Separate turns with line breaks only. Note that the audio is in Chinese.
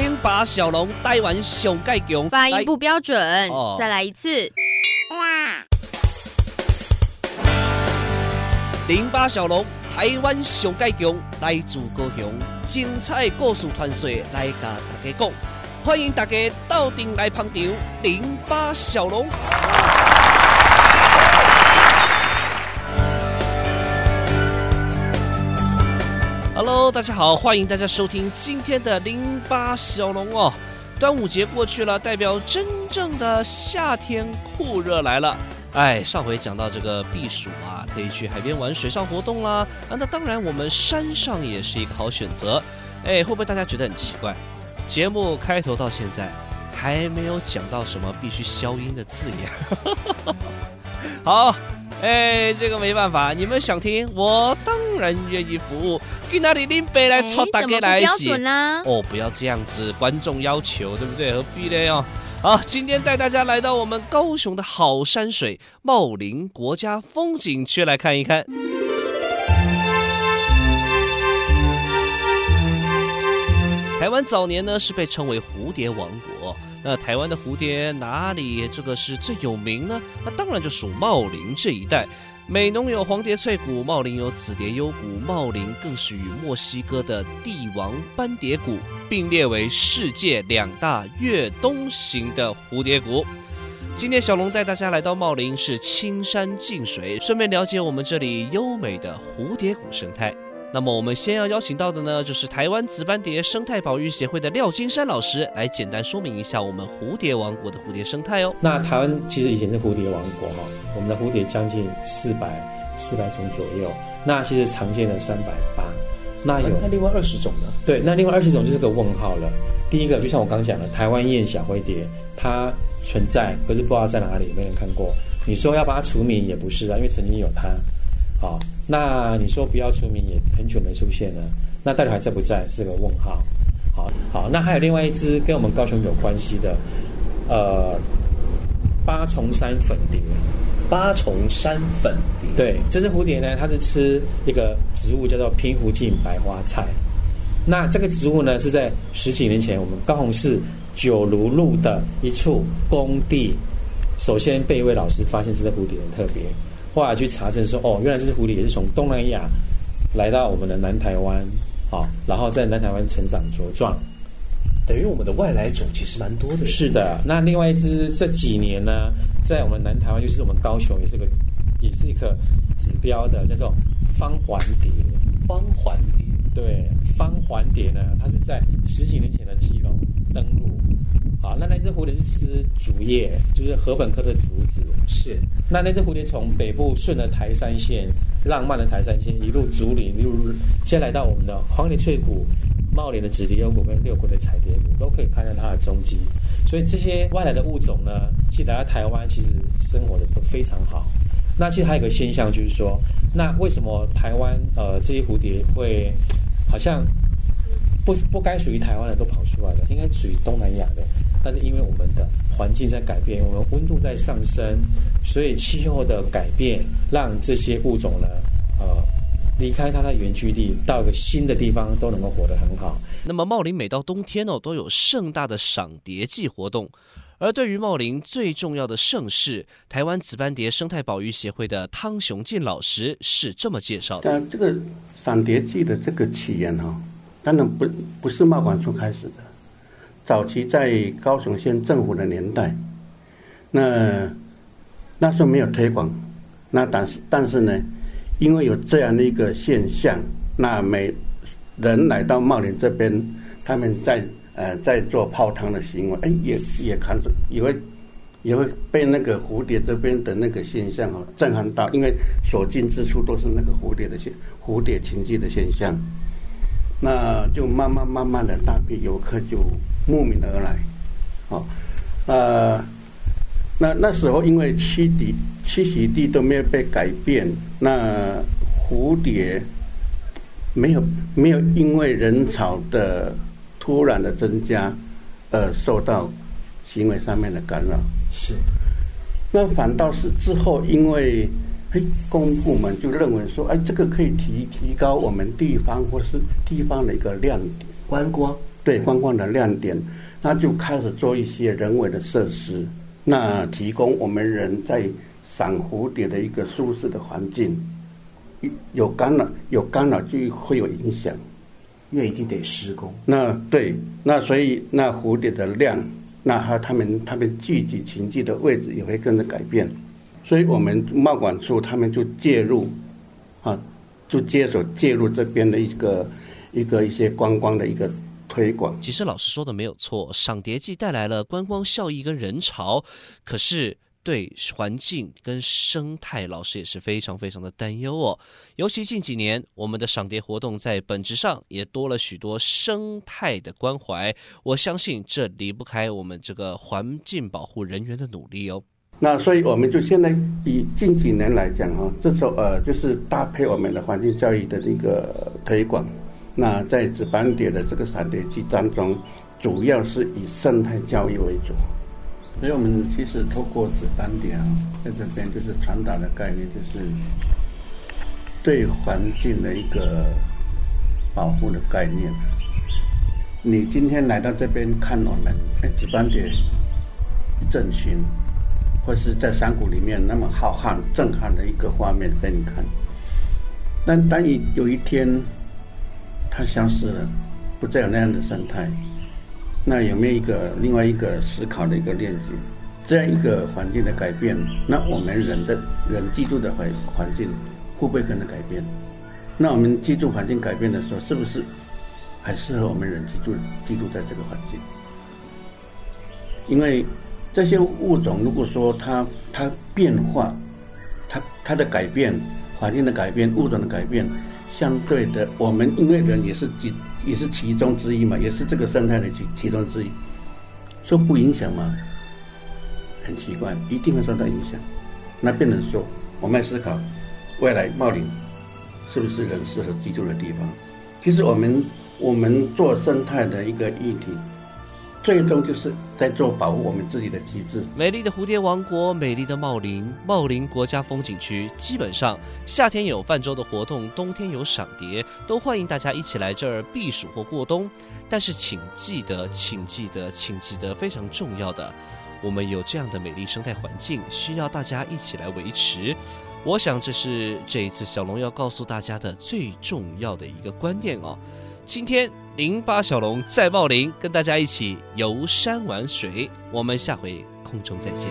零八小龙台湾上盖强，
发音不标准，哦、再来一次。
哇零八小龙台湾上盖强，来自高雄，精彩故事传说来甲大家讲，欢迎大家到店来捧场。零八小龙。Hello，大家好，欢迎大家收听今天的零八小龙哦。端午节过去了，代表真正的夏天酷热来了。哎，上回讲到这个避暑啊，可以去海边玩水上活动啦。啊，那当然我们山上也是一个好选择。哎，会不会大家觉得很奇怪？节目开头到现在还没有讲到什么必须消音的字眼。好。哎，这个没办法，你们想听，我当然愿意服务。去哪里拎杯来抽大家来洗？哦，不要这样子，观众要求，对不对？何必呢？哦，好，今天带大家来到我们高雄的好山水茂林国家风景区来看一看。台湾早年呢是被称为蝴蝶王国。那台湾的蝴蝶哪里这个是最有名呢？那当然就属茂林这一带。美浓有黄蝶翠谷，茂林有紫蝶幽谷，茂林更是与墨西哥的帝王斑蝶谷并列为世界两大越冬型的蝴蝶谷。今天小龙带大家来到茂林，是青山净水，顺便了解我们这里优美的蝴蝶谷生态。那么我们先要邀请到的呢，就是台湾紫斑蝶生态保育协会的廖金山老师，来简单说明一下我们蝴蝶王国的蝴蝶生态哦。
那台湾其实以前是蝴蝶王国哈，我们的蝴蝶将近四百四百种左右，那其实常见的三百八，那有
那另外二十种呢？
对，那另外二十种就是个问号了。第一个就像我刚讲的，台湾燕小灰蝶，它存在，可是不知道在哪里，没人看过。你说要把它除名也不是啊，因为曾经有它。好，那你说不要出名也很久没出现了，那到底还在不在是个问号。好，好，那还有另外一只跟我们高雄有关系的，呃，八重山粉蝶。
八重山粉蝶，
对，这只蝴蝶呢，它是吃一个植物叫做平湖镜白花菜。那这个植物呢，是在十几年前我们高雄市九如路的一处工地，首先被一位老师发现这只蝴蝶很特别。后来去查证说，哦，原来这只狐狸也是从东南亚来到我们的南台湾，好、哦，然后在南台湾成长茁壮，
等于我们的外来种其实蛮多的。
是的，那另外一只这几年呢，在我们南台湾，就是我们高雄，也是个，也是一个指标的，叫做方环蝶。
方环蝶，
环蝶呢，它是在十几年前的基隆登陆。好，那那只蝴蝶是吃竹叶，就是禾本科的竹子。
是，
那那只蝴蝶从北部顺着台山线，浪漫的台山线一路竹林，一路先来到我们的黄蝶翠谷、茂林的紫蝶幽谷跟六龟的彩蝶谷，都可以看到它的踪迹。所以这些外来的物种呢，其实来到台湾，其实生活的都非常好。那其实还有一个现象就是说，那为什么台湾呃这些蝴蝶会好像不不该属于台湾的都跑出来了，应该属于东南亚的？但是因为我们的环境在改变，我们温度在上升，所以气候的改变让这些物种呢，呃，离开它的原居地，到一个新的地方都能够活得很好。
那么茂林每到冬天哦，都有盛大的赏蝶季活动。而对于茂林最重要的盛事，台湾紫斑蝶生态保育协会的汤雄进老师是这么介绍的：
呃，这个赏蝶季的这个起源哈、哦，当然不不是贸管处开始的。早期在高雄县政府的年代，那那时候没有推广，那但是但是呢，因为有这样的一个现象，那每人来到茂林这边，他们在呃在做泡汤的行为，哎，也也看着也会也会被那个蝴蝶这边的那个现象哦震撼到，因为所进之处都是那个蝴蝶的现蝴蝶群聚的现象，那就慢慢慢慢的大批游客就。慕名而来，好，呃，那那时候因为栖地栖息地都没有被改变，那蝴蝶没有没有因为人潮的突然的增加而受到行为上面的干扰。
是，
那反倒是之后因为嘿，公部门就认为说，哎，这个可以提提高我们地方或是地方的一个亮点，
观光。
对观光的亮点，那就开始做一些人为的设施，那提供我们人在赏蝴蝶的一个舒适的环境。有干扰，有干扰就会有影响，
因为一定得施工。
那对，那所以那蝴蝶的量，那和他们他们聚集群聚的位置也会跟着改变，所以我们贸管处他们就介入，啊，就接手介入这边的一个一个一些观光的一个推广。
其实老师说的没有错，赏蝶季带来了观光效益跟人潮，可是。对环境跟生态，老师也是非常非常的担忧哦。尤其近几年，我们的赏蝶活动在本质上也多了许多生态的关怀。我相信这离不开我们这个环境保护人员的努力哦。
那所以我们就现在以近几年来讲哈，这时候呃就是搭配我们的环境教育的这个推广。那在紫斑蝶的这个赏蝶季当中，主要是以生态教育为主。所以，我们其实透过紫斑蝶啊，在这边就是传达的概念，就是对环境的一个保护的概念。你今天来到这边看我们，哎，紫斑蝶一整群，或是在山谷里面那么浩瀚、震撼的一个画面给你看。但当你有一天它消失了，不再有那样的生态。那有没有一个另外一个思考的一个链接？这样一个环境的改变，那我们人的人居住的环环境会不会跟着改变？那我们居住环境改变的时候，是不是还适合我们人居住居住在这个环境？因为这些物种，如果说它它变化，它它的改变，环境的改变，物种的改变。相对的，我们因为人也是几也是其中之一嘛，也是这个生态的其其中之一，说不影响吗？很奇怪，一定会受到影响。那变成说，我们要思考未来茂林是不是人适合居住的地方？其实我们我们做生态的一个议题。最终就是在做保护我们自己的机制。
美丽的蝴蝶王国，美丽的茂林，茂林国家风景区，基本上夏天有泛舟的活动，冬天有赏蝶，都欢迎大家一起来这儿避暑或过冬。但是请记得，请记得，请记得非常重要的，我们有这样的美丽生态环境，需要大家一起来维持。我想这是这一次小龙要告诉大家的最重要的一个观念哦。今天零八小龙在茂林跟大家一起游山玩水，我们下回空中再见。